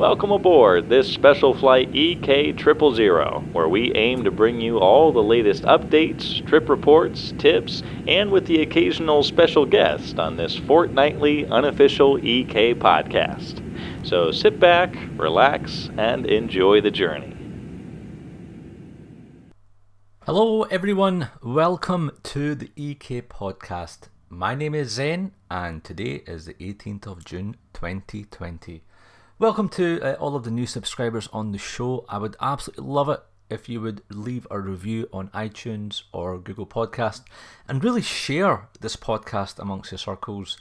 Welcome aboard this special flight EK 000, where we aim to bring you all the latest updates, trip reports, tips, and with the occasional special guest on this fortnightly unofficial EK podcast. So sit back, relax, and enjoy the journey. Hello, everyone. Welcome to the EK podcast. My name is Zen, and today is the 18th of June 2020. Welcome to uh, all of the new subscribers on the show. I would absolutely love it if you would leave a review on iTunes or Google Podcast and really share this podcast amongst your circles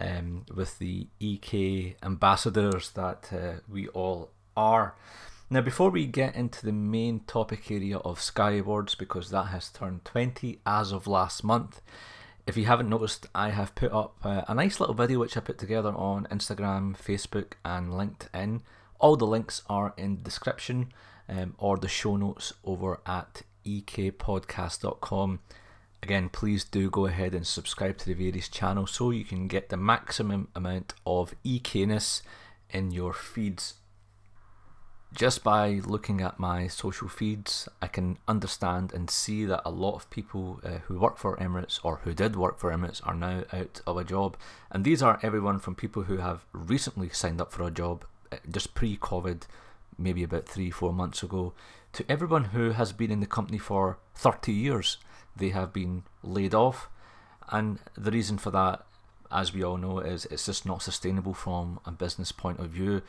um, with the EK ambassadors that uh, we all are. Now, before we get into the main topic area of Skywards, because that has turned 20 as of last month, if you haven't noticed, I have put up uh, a nice little video which I put together on Instagram, Facebook, and LinkedIn. All the links are in the description um, or the show notes over at ekpodcast.com. Again, please do go ahead and subscribe to the various channels so you can get the maximum amount of EKness in your feeds just by looking at my social feeds, I can understand and see that a lot of people uh, who work for Emirates or who did work for Emirates are now out of a job. And these are everyone from people who have recently signed up for a job uh, just pre COVID, maybe about three, four months ago, to everyone who has been in the company for 30 years. They have been laid off. And the reason for that, as we all know, is it's just not sustainable from a business point of view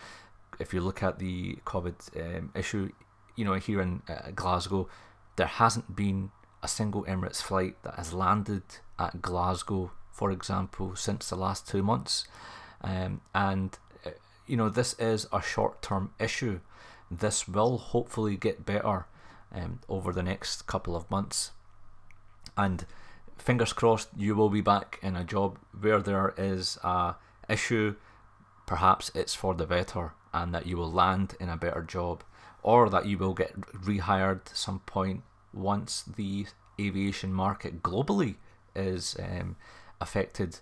if you look at the COVID um, issue, you know, here in uh, Glasgow, there hasn't been a single Emirates flight that has landed at Glasgow, for example, since the last two months. Um, and, uh, you know, this is a short term issue. This will hopefully get better um, over the next couple of months. And fingers crossed, you will be back in a job where there is a issue. Perhaps it's for the better and that you will land in a better job or that you will get rehired some point once the aviation market globally is um, affected.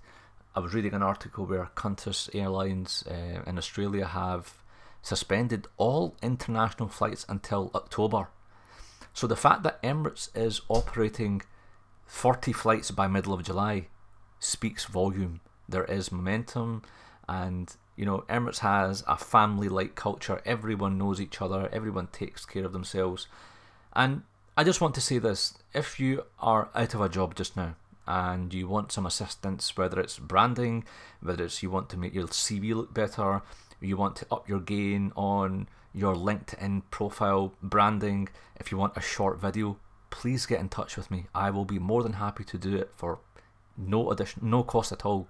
I was reading an article where Qantas Airlines uh, in Australia have suspended all international flights until October. So the fact that Emirates is operating 40 flights by middle of July speaks volume. There is momentum and you know, Emirates has a family like culture. Everyone knows each other, everyone takes care of themselves. And I just want to say this if you are out of a job just now and you want some assistance, whether it's branding, whether it's you want to make your CV look better, you want to up your game on your LinkedIn profile branding, if you want a short video, please get in touch with me. I will be more than happy to do it for no addition, no cost at all.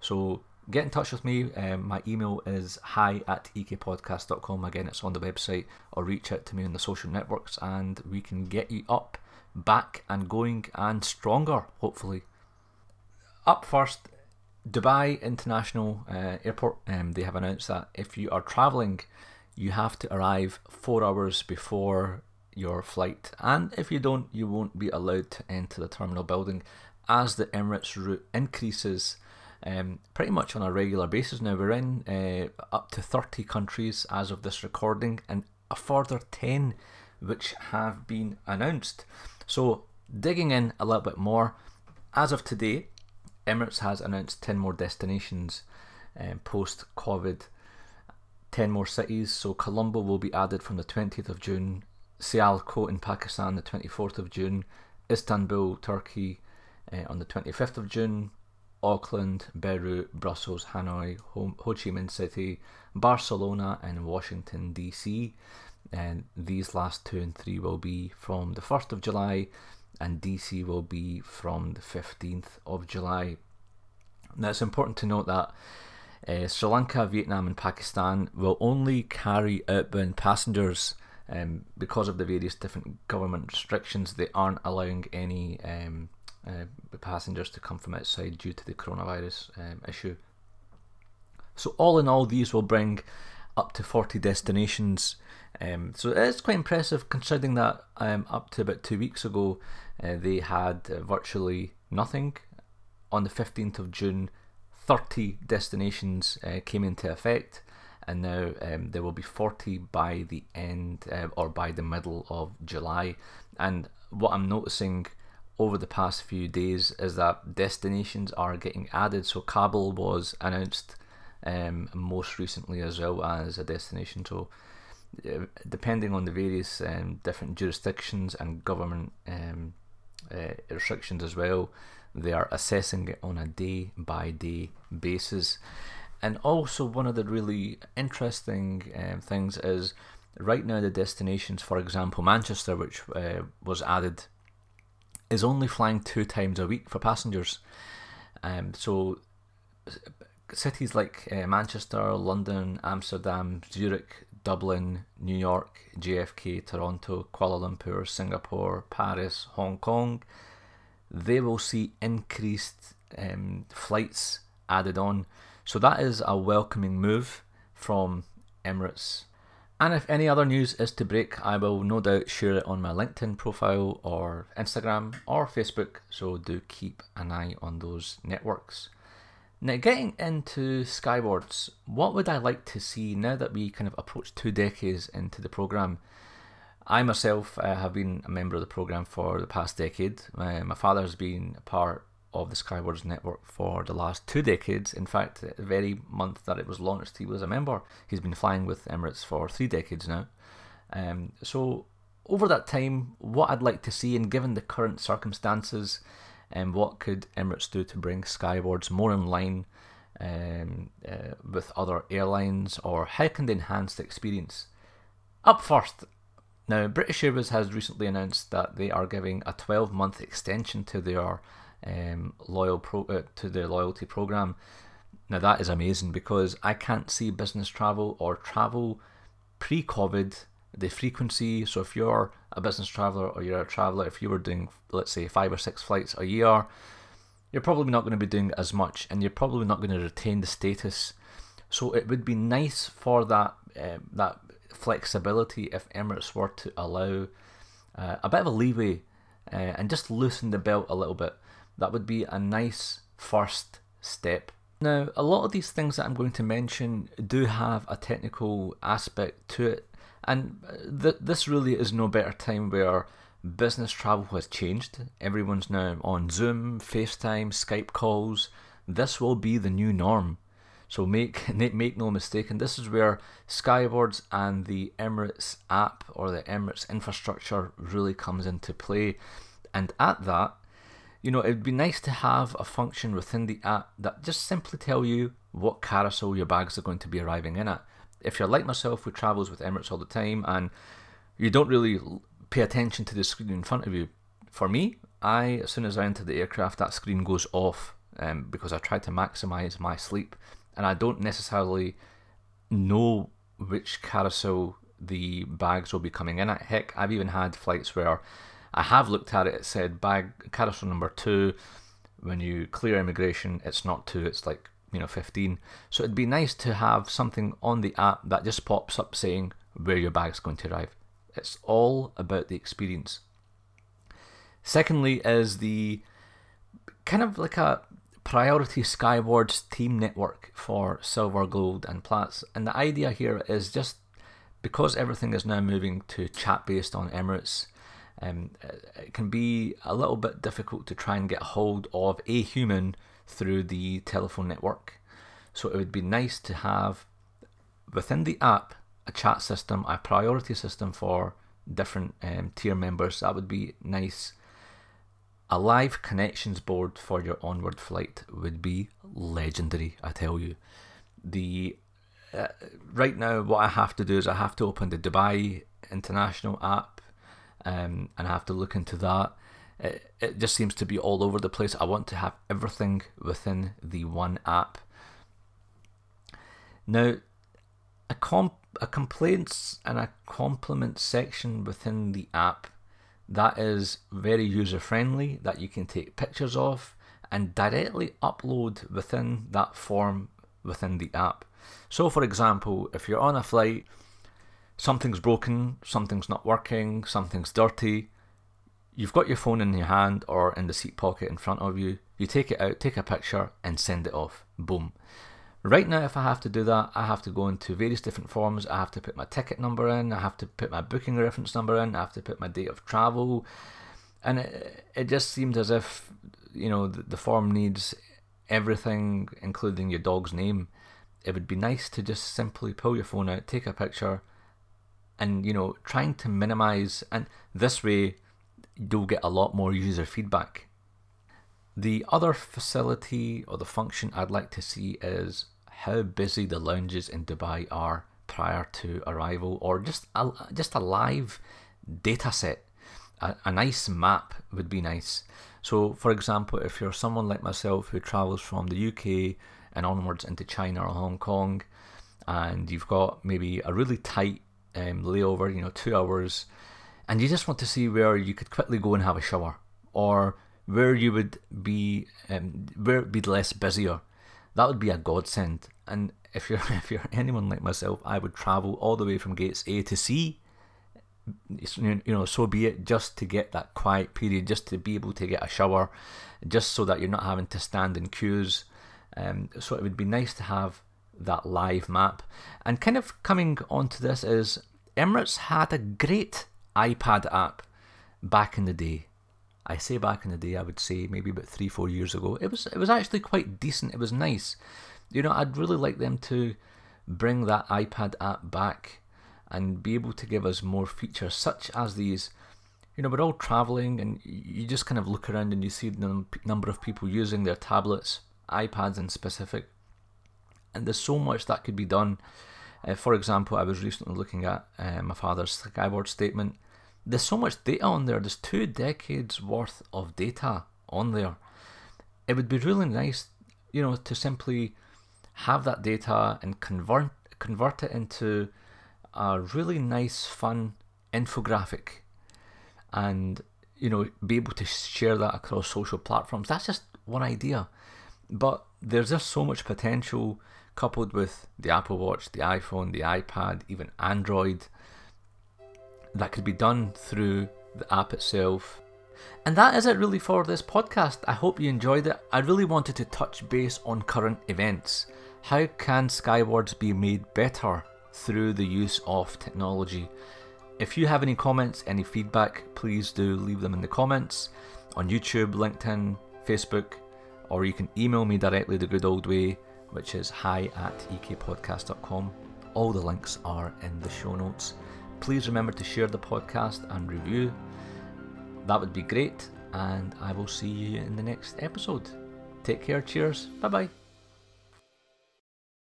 So get in touch with me. Um, my email is hi at ekpodcast.com. Again, it's on the website, or reach out to me on the social networks, and we can get you up, back, and going, and stronger, hopefully. Up first, Dubai International uh, Airport. Um, they have announced that if you are travelling, you have to arrive four hours before your flight, and if you don't, you won't be allowed to enter the terminal building as the Emirates route increases um, pretty much on a regular basis now. We're in uh, up to 30 countries as of this recording, and a further 10 which have been announced. So, digging in a little bit more, as of today, Emirates has announced 10 more destinations um, post COVID. 10 more cities. So, Colombo will be added from the 20th of June, Sialkot in Pakistan the 24th of June, Istanbul, Turkey uh, on the 25th of June, Auckland, Beirut, Brussels, Hanoi, Ho, Ho Chi Minh City, Barcelona, and Washington, D.C. And these last two and three will be from the 1st of July, and DC will be from the 15th of July. Now, it's important to note that uh, Sri Lanka, Vietnam, and Pakistan will only carry outbound passengers um, because of the various different government restrictions. They aren't allowing any um, uh, passengers to come from outside due to the coronavirus um, issue. So, all in all, these will bring up to 40 destinations. Um, so, it's quite impressive considering that um, up to about two weeks ago uh, they had uh, virtually nothing. On the 15th of June, 30 destinations uh, came into effect, and now um, there will be 40 by the end uh, or by the middle of July. And what I'm noticing over the past few days is that destinations are getting added. So Kabul was announced um, most recently as well as a destination. So uh, depending on the various um, different jurisdictions and government um, uh, restrictions as well, they are assessing it on a day by day basis. And also, one of the really interesting um, things is right now the destinations, for example, Manchester, which uh, was added, is only flying two times a week for passengers. Um, so cities like uh, Manchester, London, Amsterdam, Zurich, Dublin, New York, JFK, Toronto, Kuala Lumpur, Singapore, Paris, Hong Kong, they will see increased um, flights added on. So that is a welcoming move from Emirates. And if any other news is to break, I will no doubt share it on my LinkedIn profile or Instagram or Facebook, so do keep an eye on those networks. Now, getting into Skywards, what would I like to see now that we kind of approach two decades into the programme? I myself uh, have been a member of the programme for the past decade. My father has been a part of the Skywards network for the last two decades. In fact, the very month that it was launched, he was a member. He's been flying with Emirates for three decades now. Um, so, over that time, what I'd like to see, and given the current circumstances, and um, what could Emirates do to bring Skywards more in line um, uh, with other airlines, or how can they enhance the experience? Up first, now British Airways has recently announced that they are giving a 12 month extension to their um, loyal pro- uh, to the loyalty program. Now that is amazing because I can't see business travel or travel pre-COVID the frequency. So if you're a business traveler or you're a traveler, if you were doing let's say five or six flights a year, you're probably not going to be doing as much, and you're probably not going to retain the status. So it would be nice for that um, that flexibility if Emirates were to allow uh, a bit of a leeway uh, and just loosen the belt a little bit that would be a nice first step. Now, a lot of these things that I'm going to mention do have a technical aspect to it, and uh, th- this really is no better time where business travel has changed. Everyone's now on Zoom, FaceTime, Skype calls. This will be the new norm. So make make no mistake, and this is where Skywards and the Emirates app or the Emirates infrastructure really comes into play. And at that, you know, it'd be nice to have a function within the app that just simply tell you what carousel your bags are going to be arriving in at. If you're like myself who travels with Emirates all the time and you don't really pay attention to the screen in front of you, for me, I as soon as I enter the aircraft, that screen goes off um, because I try to maximize my sleep, and I don't necessarily know which carousel the bags will be coming in at. Heck, I've even had flights where I have looked at it. It said bag carousel number two. When you clear immigration, it's not two. It's like you know 15. So it'd be nice to have something on the app that just pops up saying where your bag's going to arrive. It's all about the experience. Secondly, is the kind of like a priority Skywards team network for silver, gold, and plats. And the idea here is just because everything is now moving to chat based on Emirates, um, it can be a little bit difficult to try and get hold of a human through the telephone network. So it would be nice to have within the app a chat system, a priority system for different um, tier members. That would be nice. A live connections board for your onward flight would be legendary, I tell you. The uh, right now, what I have to do is I have to open the Dubai International app um, and I have to look into that. It, it just seems to be all over the place. I want to have everything within the one app. Now, a comp a complaints and a compliment section within the app that is very user friendly that you can take pictures of and directly upload within that form within the app. So, for example, if you're on a flight something's broken, something's not working, something's dirty. You've got your phone in your hand or in the seat pocket in front of you. You take it out, take a picture, and send it off. Boom. Right now, if I have to do that, I have to go into various different forms. I have to put my ticket number in, I have to put my booking reference number in, I have to put my date of travel. And it, it just seems as if, you know, the, the form needs everything, including your dog's name. It would be nice to just simply pull your phone out, take a picture, and, you know, trying to minimize. And this way, you'll get a lot more user feedback. The other facility or the function I'd like to see is how busy the lounges in Dubai are prior to arrival, or just a, just a live data set. A, a nice map would be nice. So, for example, if you're someone like myself who travels from the UK and onwards into China or Hong Kong, and you've got maybe a really tight um, layover, you know, two hours, and you just want to see where you could quickly go and have a shower, or where you would be, um, where it would be less busier that would be a godsend. And if you're if you're anyone like myself, I would travel all the way from gates A to C. You know, so be it, just to get that quiet period, just to be able to get a shower, just so that you're not having to stand in queues. Um, so it would be nice to have that live map. And kind of coming onto this is Emirates had a great iPad app back in the day. I say back in the day, I would say maybe about three, four years ago. It was it was actually quite decent. It was nice. You know, I'd really like them to bring that iPad app back and be able to give us more features such as these. You know, we're all traveling, and you just kind of look around and you see the number of people using their tablets, iPads in specific, and there's so much that could be done. Uh, for example, I was recently looking at uh, my father's Skyward statement there's so much data on there. There's two decades worth of data on there. It would be really nice, you know, to simply have that data and convert convert it into a really nice, fun infographic, and you know, be able to share that across social platforms. That's just one idea, but there's just so much potential coupled with the Apple Watch, the iPhone, the iPad, even Android that could be done through the app itself. And that is it really for this podcast. I hope you enjoyed it. I really wanted to touch base on current events. How can Skywards be made better through the use of technology? If you have any comments, any feedback, please do leave them in the comments on YouTube, LinkedIn, Facebook, or you can email me directly the good old way, which is hi at ekpodcast.com. All the links are in the show notes. Please remember to share the podcast and review. That would be great, and I will see you in the next episode. Take care, cheers, bye bye.